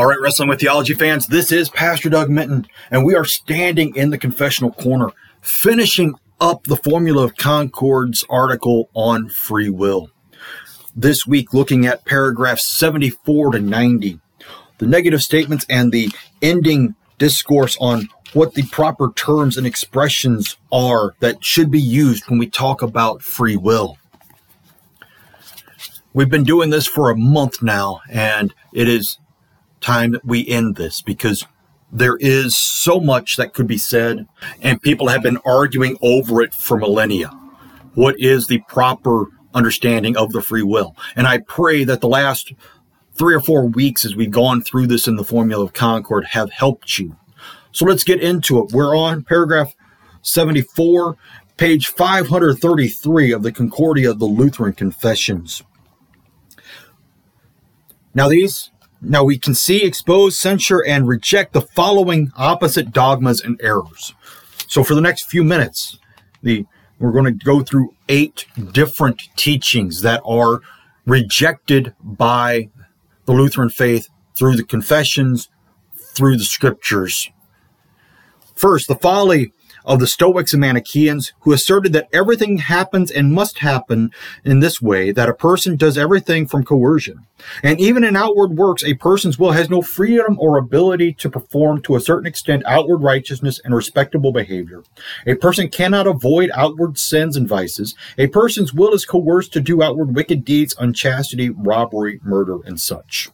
All right, Wrestling with Theology fans, this is Pastor Doug Minton, and we are standing in the confessional corner, finishing up the Formula of Concord's article on free will. This week, looking at paragraphs 74 to 90, the negative statements and the ending discourse on what the proper terms and expressions are that should be used when we talk about free will. We've been doing this for a month now, and it is time that we end this because there is so much that could be said, and people have been arguing over it for millennia. What is the proper understanding of the free will? And I pray that the last three or four weeks as we've gone through this in the Formula of Concord have helped you. So let's get into it. We're on paragraph 74, page 533 of the Concordia of the Lutheran Confessions. Now, these now we can see, expose, censure, and reject the following opposite dogmas and errors. So for the next few minutes, the we're going to go through eight different teachings that are rejected by the Lutheran faith through the confessions, through the scriptures. First, the folly of the Stoics and Manichaeans who asserted that everything happens and must happen in this way, that a person does everything from coercion. And even in outward works, a person's will has no freedom or ability to perform to a certain extent outward righteousness and respectable behavior. A person cannot avoid outward sins and vices. A person's will is coerced to do outward wicked deeds, unchastity, robbery, murder, and such.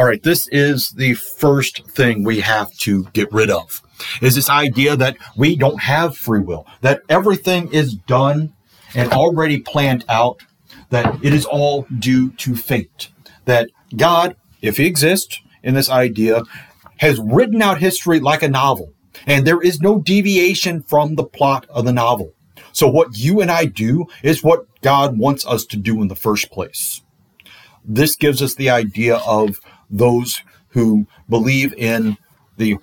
All right, this is the first thing we have to get rid of is this idea that we don't have free will, that everything is done and already planned out, that it is all due to fate, that God, if he exists in this idea, has written out history like a novel, and there is no deviation from the plot of the novel. So what you and I do is what God wants us to do in the first place. This gives us the idea of those who believe in the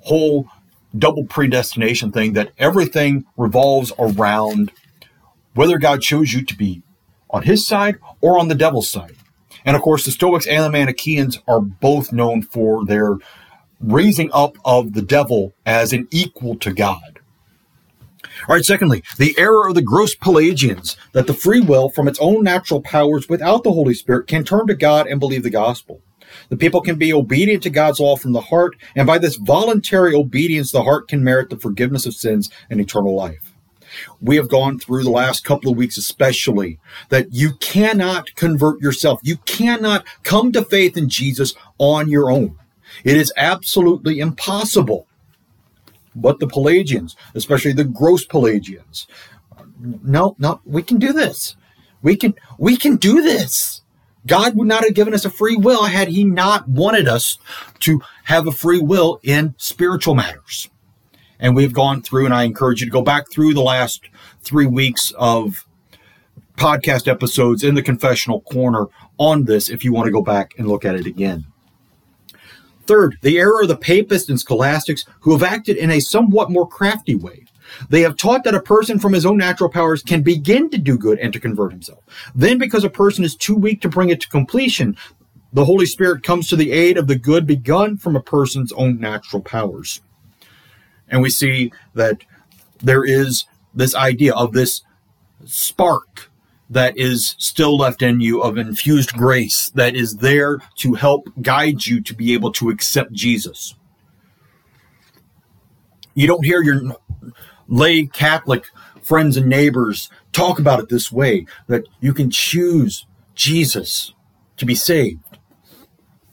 whole double predestination thing that everything revolves around whether God chose you to be on his side or on the devil's side. And of course, the Stoics and the Manichaeans are both known for their raising up of the devil as an equal to God. All right, secondly, the error of the gross Pelagians that the free will from its own natural powers without the Holy Spirit can turn to God and believe the gospel. The people can be obedient to God's law from the heart, and by this voluntary obedience, the heart can merit the forgiveness of sins and eternal life. We have gone through the last couple of weeks, especially, that you cannot convert yourself. You cannot come to faith in Jesus on your own. It is absolutely impossible. But the Pelagians, especially the gross Pelagians, no, no, we can do this. We can, we can do this. God would not have given us a free will had he not wanted us to have a free will in spiritual matters. And we've gone through, and I encourage you to go back through the last three weeks of podcast episodes in the confessional corner on this if you want to go back and look at it again. Third, the error of the papists and scholastics who have acted in a somewhat more crafty way. They have taught that a person from his own natural powers can begin to do good and to convert himself. Then, because a person is too weak to bring it to completion, the Holy Spirit comes to the aid of the good begun from a person's own natural powers. And we see that there is this idea of this spark that is still left in you of infused grace that is there to help guide you to be able to accept Jesus. You don't hear your lay Catholic friends and neighbors talk about it this way that you can choose Jesus to be saved.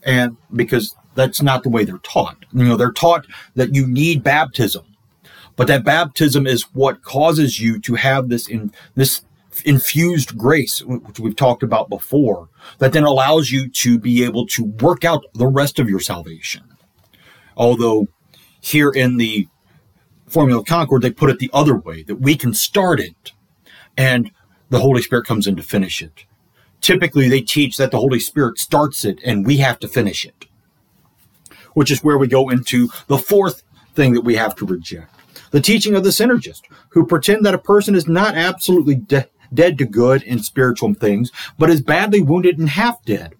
And because that's not the way they're taught. You know, they're taught that you need baptism. But that baptism is what causes you to have this in this infused grace, which we've talked about before, that then allows you to be able to work out the rest of your salvation. Although here in the Formula Concord, they put it the other way that we can start it and the Holy Spirit comes in to finish it. Typically, they teach that the Holy Spirit starts it and we have to finish it, which is where we go into the fourth thing that we have to reject the teaching of the synergist, who pretend that a person is not absolutely de- dead to good in spiritual things, but is badly wounded and half dead.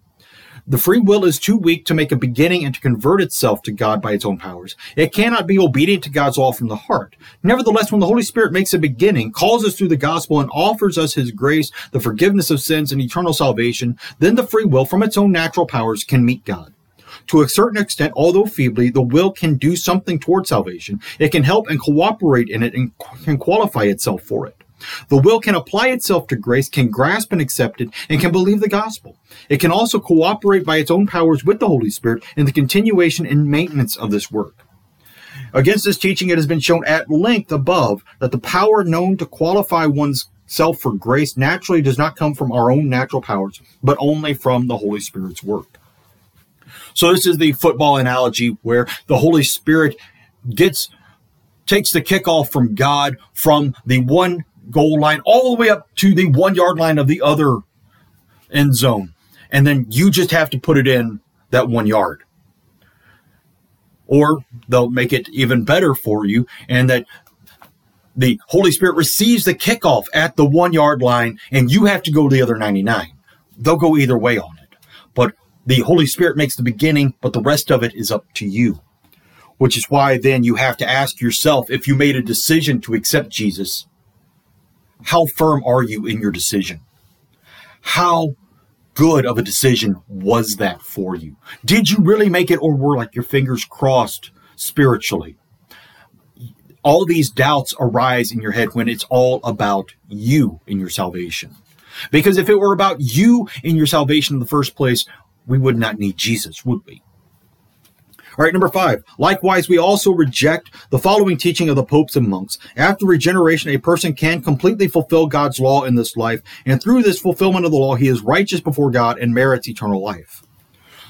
The free will is too weak to make a beginning and to convert itself to God by its own powers. It cannot be obedient to God's law from the heart. Nevertheless, when the Holy Spirit makes a beginning, calls us through the gospel, and offers us his grace, the forgiveness of sins, and eternal salvation, then the free will, from its own natural powers, can meet God. To a certain extent, although feebly, the will can do something toward salvation. It can help and cooperate in it and can qualify itself for it. The will can apply itself to grace, can grasp and accept it, and can believe the gospel. It can also cooperate by its own powers with the Holy Spirit in the continuation and maintenance of this work. Against this teaching, it has been shown at length above that the power known to qualify one's self for grace naturally does not come from our own natural powers, but only from the Holy Spirit's work. So this is the football analogy where the Holy Spirit gets takes the kickoff from God from the one goal line all the way up to the one yard line of the other end zone. And then you just have to put it in that one yard. Or they'll make it even better for you and that the Holy Spirit receives the kickoff at the one yard line and you have to go the other 99. They'll go either way on it. But the Holy Spirit makes the beginning, but the rest of it is up to you. Which is why then you have to ask yourself if you made a decision to accept Jesus, how firm are you in your decision? How good of a decision was that for you? Did you really make it or were like your fingers crossed spiritually? All these doubts arise in your head when it's all about you and your salvation. Because if it were about you and your salvation in the first place, we would not need Jesus, would we? All right, number five. Likewise, we also reject the following teaching of the popes and monks. After regeneration, a person can completely fulfill God's law in this life, and through this fulfillment of the law, he is righteous before God and merits eternal life.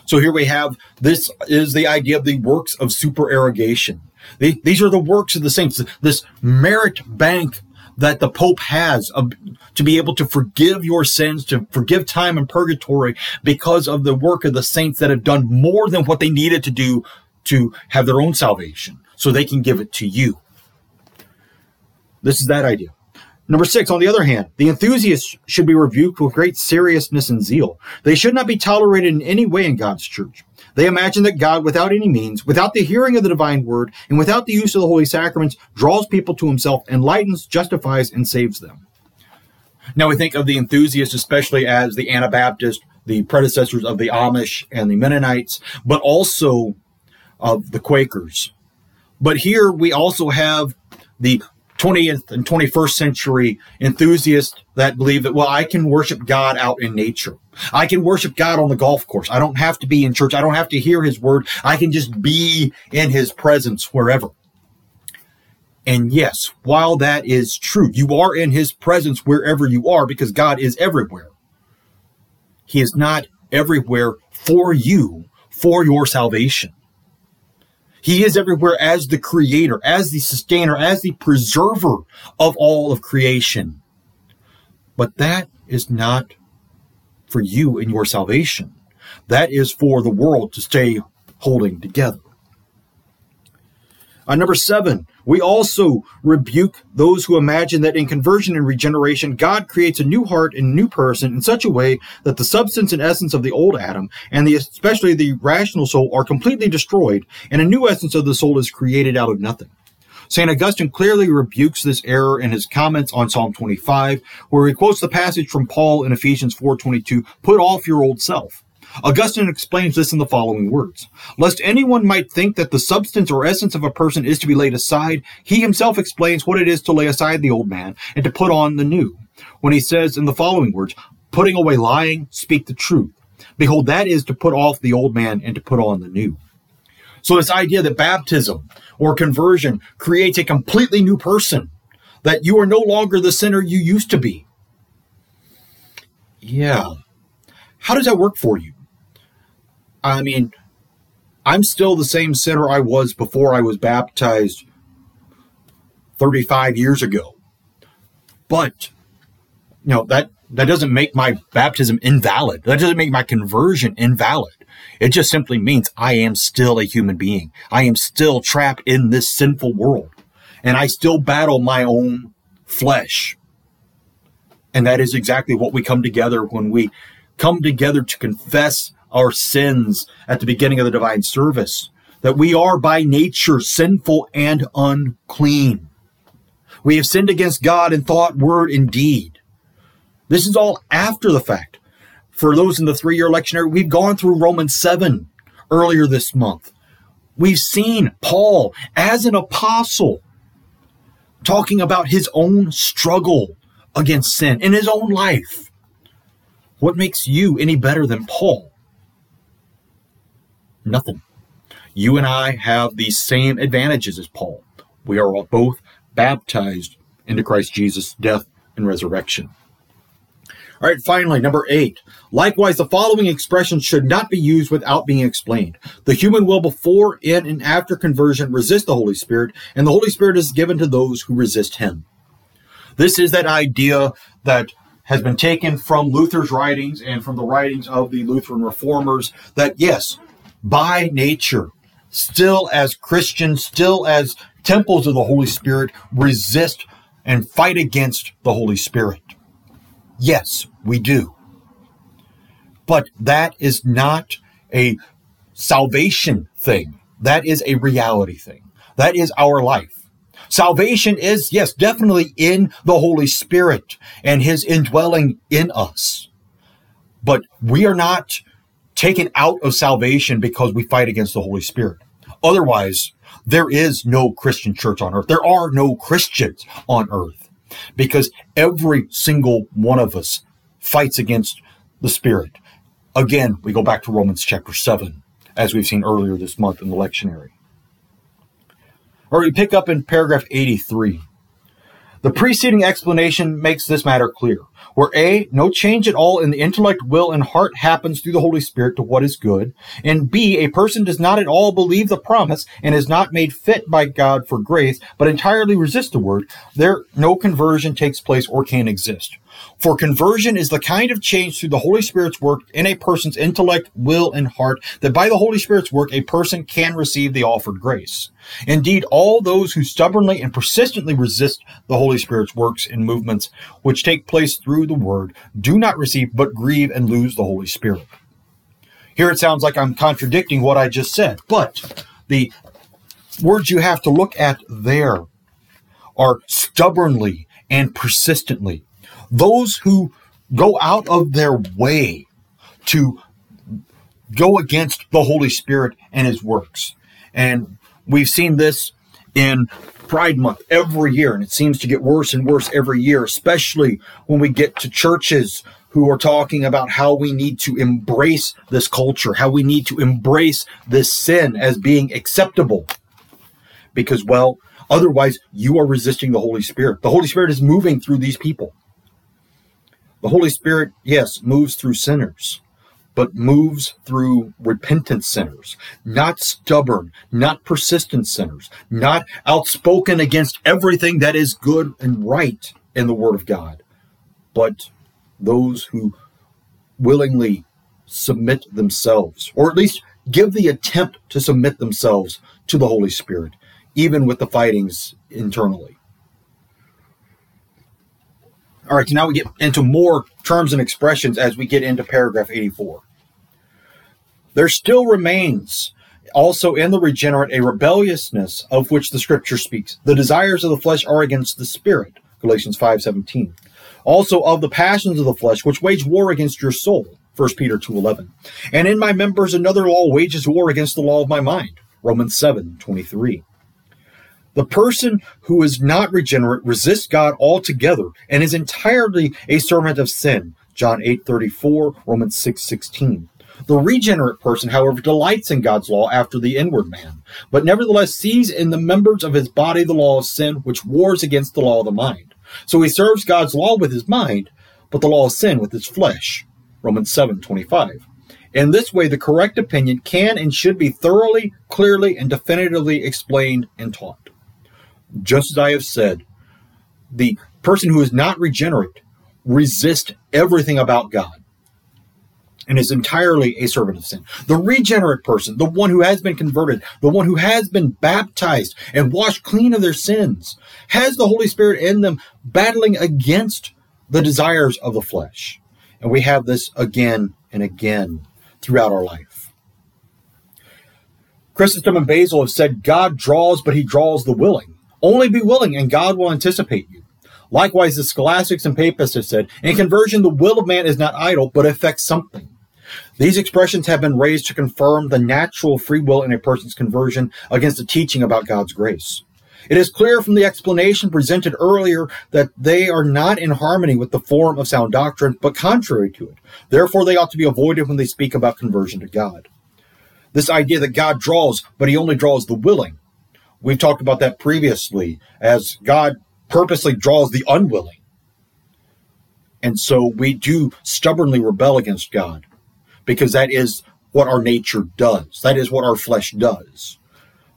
So here we have this is the idea of the works of supererogation. These are the works of the saints, this merit bank that the Pope has of, to be able to forgive your sins, to forgive time in purgatory because of the work of the saints that have done more than what they needed to do to have their own salvation so they can give it to you. This is that idea. Number six, on the other hand, the enthusiasts should be rebuked with great seriousness and zeal. They should not be tolerated in any way in God's church. They imagine that God, without any means, without the hearing of the divine word, and without the use of the holy sacraments, draws people to himself, enlightens, justifies, and saves them. Now we think of the enthusiasts, especially as the Anabaptists, the predecessors of the Amish and the Mennonites, but also of the Quakers. But here we also have the 20th and 21st century enthusiasts that believe that, well, I can worship God out in nature. I can worship God on the golf course. I don't have to be in church. I don't have to hear his word. I can just be in his presence wherever. And yes, while that is true, you are in his presence wherever you are because God is everywhere. He is not everywhere for you, for your salvation. He is everywhere as the creator, as the sustainer, as the preserver of all of creation. But that is not for you and your salvation. That is for the world to stay holding together. Uh, number seven, we also rebuke those who imagine that in conversion and regeneration, God creates a new heart and new person in such a way that the substance and essence of the old Adam, and the, especially the rational soul, are completely destroyed, and a new essence of the soul is created out of nothing. St. Augustine clearly rebukes this error in his comments on Psalm 25, where he quotes the passage from Paul in Ephesians 4:22, "Put off your old self." Augustine explains this in the following words Lest anyone might think that the substance or essence of a person is to be laid aside, he himself explains what it is to lay aside the old man and to put on the new. When he says in the following words, Putting away lying, speak the truth. Behold, that is to put off the old man and to put on the new. So, this idea that baptism or conversion creates a completely new person, that you are no longer the sinner you used to be. Yeah. How does that work for you? I mean, I'm still the same sinner I was before I was baptized 35 years ago. But, you know, that, that doesn't make my baptism invalid. That doesn't make my conversion invalid. It just simply means I am still a human being. I am still trapped in this sinful world. And I still battle my own flesh. And that is exactly what we come together when we come together to confess our sins at the beginning of the divine service, that we are by nature sinful and unclean. We have sinned against God in thought, word, and deed. This is all after the fact. For those in the three year lectionary, we've gone through Romans 7 earlier this month. We've seen Paul as an apostle talking about his own struggle against sin in his own life. What makes you any better than Paul? Nothing. You and I have the same advantages as Paul. We are both baptized into Christ Jesus' death and resurrection. All right, finally, number eight. Likewise, the following expressions should not be used without being explained. The human will before, in, and after conversion resist the Holy Spirit, and the Holy Spirit is given to those who resist him. This is that idea that has been taken from Luther's writings and from the writings of the Lutheran reformers that, yes, by nature, still as Christians, still as temples of the Holy Spirit, resist and fight against the Holy Spirit. Yes, we do. But that is not a salvation thing. That is a reality thing. That is our life. Salvation is, yes, definitely in the Holy Spirit and His indwelling in us. But we are not taken out of salvation because we fight against the Holy Spirit. Otherwise, there is no Christian church on earth. There are no Christians on earth because every single one of us fights against the Spirit. Again, we go back to Romans chapter 7, as we've seen earlier this month in the lectionary. Or we pick up in paragraph 83. The preceding explanation makes this matter clear. Where A, no change at all in the intellect, will, and heart happens through the Holy Spirit to what is good, and B, a person does not at all believe the promise and is not made fit by God for grace, but entirely resists the word, there no conversion takes place or can exist. For conversion is the kind of change through the Holy Spirit's work in a person's intellect, will, and heart that by the Holy Spirit's work a person can receive the offered grace. Indeed, all those who stubbornly and persistently resist the Holy Spirit's works and movements which take place through the Word do not receive but grieve and lose the Holy Spirit. Here it sounds like I'm contradicting what I just said, but the words you have to look at there are stubbornly and persistently those who go out of their way to go against the Holy Spirit and his works. And we've seen this in Pride Month every year, and it seems to get worse and worse every year, especially when we get to churches who are talking about how we need to embrace this culture, how we need to embrace this sin as being acceptable. Because, well, otherwise you are resisting the Holy Spirit. The Holy Spirit is moving through these people. The Holy Spirit, yes, moves through sinners, but moves through repentant sinners, not stubborn, not persistent sinners, not outspoken against everything that is good and right in the Word of God, but those who willingly submit themselves, or at least give the attempt to submit themselves to the Holy Spirit, even with the fightings internally. All right, so now we get into more terms and expressions as we get into paragraph 84. There still remains also in the regenerate a rebelliousness of which the scripture speaks. The desires of the flesh are against the spirit, Galatians 5:17. Also of the passions of the flesh which wage war against your soul, 1 Peter 2:11. And in my members another law wages war against the law of my mind, Romans 7:23. The person who is not regenerate resists God altogether and is entirely a servant of sin. John 8:34, Romans 6:16. The regenerate person, however, delights in God's law after the inward man, but nevertheless sees in the members of his body the law of sin, which wars against the law of the mind. So he serves God's law with his mind, but the law of sin with his flesh. Romans 7:25. In this way, the correct opinion can and should be thoroughly, clearly, and definitively explained and taught just as I have said, the person who is not regenerate resists everything about God and is entirely a servant of sin. The regenerate person, the one who has been converted, the one who has been baptized and washed clean of their sins, has the Holy Spirit in them battling against the desires of the flesh. And we have this again and again throughout our life. Chrysostom and Basil have said God draws, but he draws the willing. Only be willing, and God will anticipate you. Likewise, the scholastics and papists have said, in conversion, the will of man is not idle, but affects something. These expressions have been raised to confirm the natural free will in a person's conversion against the teaching about God's grace. It is clear from the explanation presented earlier that they are not in harmony with the form of sound doctrine, but contrary to it. Therefore, they ought to be avoided when they speak about conversion to God. This idea that God draws, but he only draws the willing. We've talked about that previously, as God purposely draws the unwilling. And so we do stubbornly rebel against God because that is what our nature does. That is what our flesh does.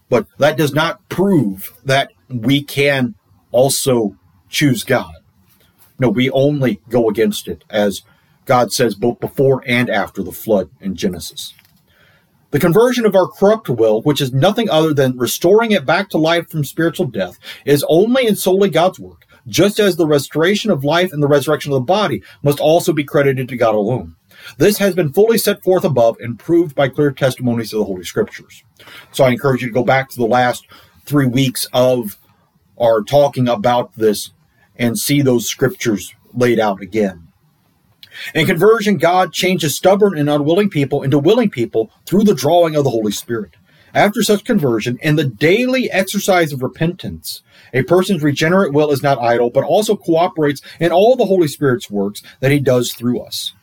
But that does not prove that we can also choose God. No, we only go against it, as God says both before and after the flood in Genesis. The conversion of our corrupt will, which is nothing other than restoring it back to life from spiritual death, is only and solely God's work, just as the restoration of life and the resurrection of the body must also be credited to God alone. This has been fully set forth above and proved by clear testimonies of the Holy Scriptures. So I encourage you to go back to the last three weeks of our talking about this and see those scriptures laid out again. In conversion, God changes stubborn and unwilling people into willing people through the drawing of the Holy Spirit. After such conversion and the daily exercise of repentance, a person's regenerate will is not idle, but also cooperates in all the Holy Spirit's works that he does through us.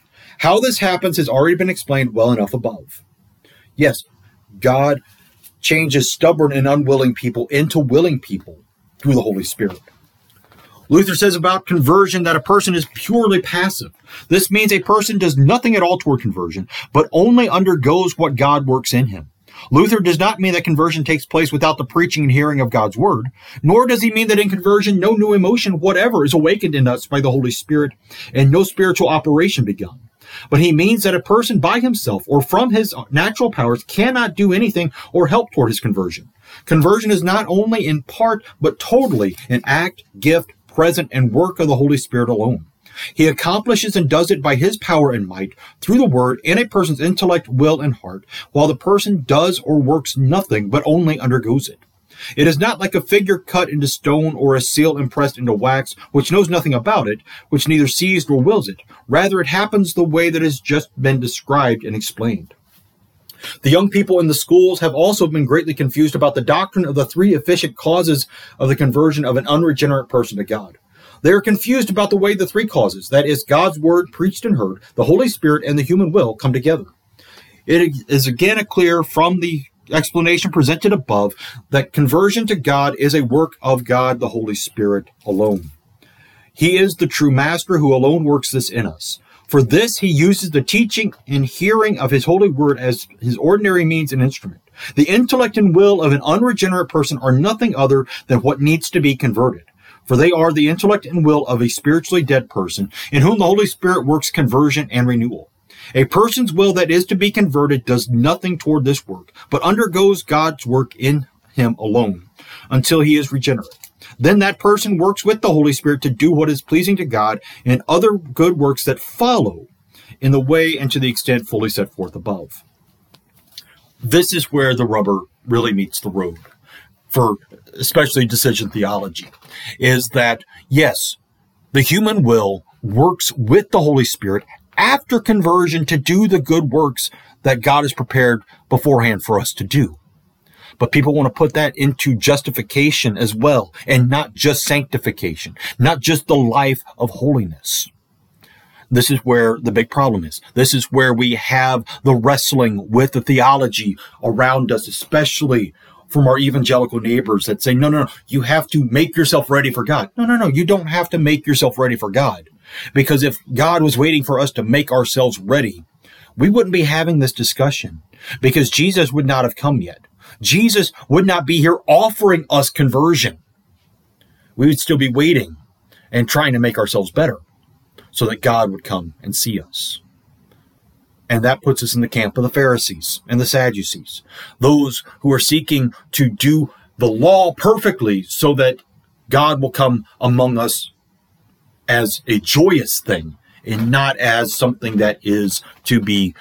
How this happens has already been explained well enough above. Yes, God changes stubborn and unwilling people into willing people through the Holy Spirit. Luther says about conversion that a person is purely passive. This means a person does nothing at all toward conversion, but only undergoes what God works in him. Luther does not mean that conversion takes place without the preaching and hearing of God's word, nor does he mean that in conversion no new emotion whatever is awakened in us by the Holy Spirit and no spiritual operation begun but he means that a person by himself or from his natural powers cannot do anything or help toward his conversion. Conversion is not only in part, but totally an act, gift, present, and work of the Holy Spirit alone. He accomplishes and does it by his power and might through the word in a person's intellect, will, and heart, while the person does or works nothing but only undergoes it. It is not like a figure cut into stone or a seal impressed into wax, which knows nothing about it, which neither sees nor wills it. Rather, it happens the way that has just been described and explained. The young people in the schools have also been greatly confused about the doctrine of the three efficient causes of the conversion of an unregenerate person to God. They are confused about the way the three causes, that is, God's word preached and heard, the Holy Spirit, and the human will, come together. It is again clear from the explanation presented above that conversion to God is a work of God, the Holy Spirit alone. He is the true master who alone works this in us. For this, he uses the teaching and hearing of his holy word as his ordinary means and instrument. The intellect and will of an unregenerate person are nothing other than what needs to be converted. For they are the intellect and will of a spiritually dead person in whom the Holy Spirit works conversion and renewal. A person's will that is to be converted does nothing toward this work, but undergoes God's work in him alone until he is regenerate. Then that person works with the Holy Spirit to do what is pleasing to God and other good works that follow in the way and to the extent fully set forth above. This is where the rubber really meets the road for especially decision theology is that yes, the human will works with the Holy Spirit after conversion to do the good works that God has prepared beforehand for us to do. But people want to put that into justification as well, and not just sanctification, not just the life of holiness. This is where the big problem is. This is where we have the wrestling with the theology around us, especially from our evangelical neighbors that say, no, no, no, you have to make yourself ready for God. No, no, no, you don't have to make yourself ready for God. Because if God was waiting for us to make ourselves ready, we wouldn't be having this discussion because Jesus would not have come yet. Jesus would not be here offering us conversion. We would still be waiting and trying to make ourselves better so that God would come and see us. And that puts us in the camp of the Pharisees and the Sadducees, those who are seeking to do the law perfectly so that God will come among us as a joyous thing and not as something that is to be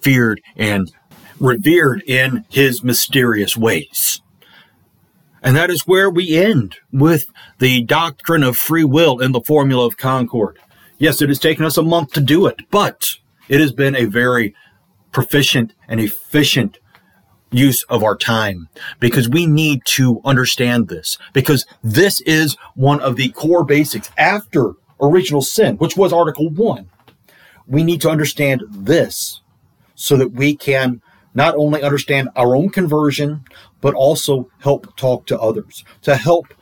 feared and revered in his mysterious ways. And that is where we end with the doctrine of free will in the formula of Concord. Yes, it has taken us a month to do it, but it has been a very proficient and efficient use of our time because we need to understand this because this is one of the core basics after original sin, which was article one. We need to understand this so that we can not only understand our own conversion, but also help talk to others, to help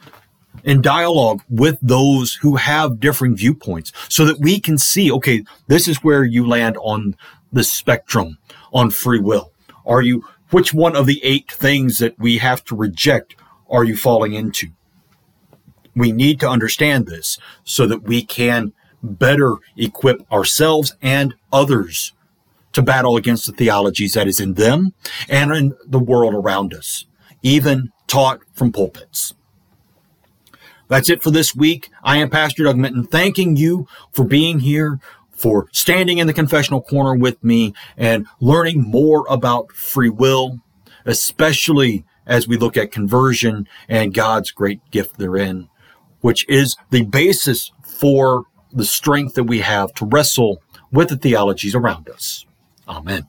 in dialogue with those who have differing viewpoints so that we can see, okay, this is where you land on the spectrum on free will. Are you, which one of the eight things that we have to reject are you falling into? We need to understand this so that we can better equip ourselves and others to battle against the theologies that is in them and in the world around us, even taught from pulpits. That's it for this week. I am Pastor Doug Minton, thanking you for being here, for standing in the confessional corner with me and learning more about free will, especially as we look at conversion and God's great gift therein, which is the basis for the strength that we have to wrestle with the theologies around us. Amen.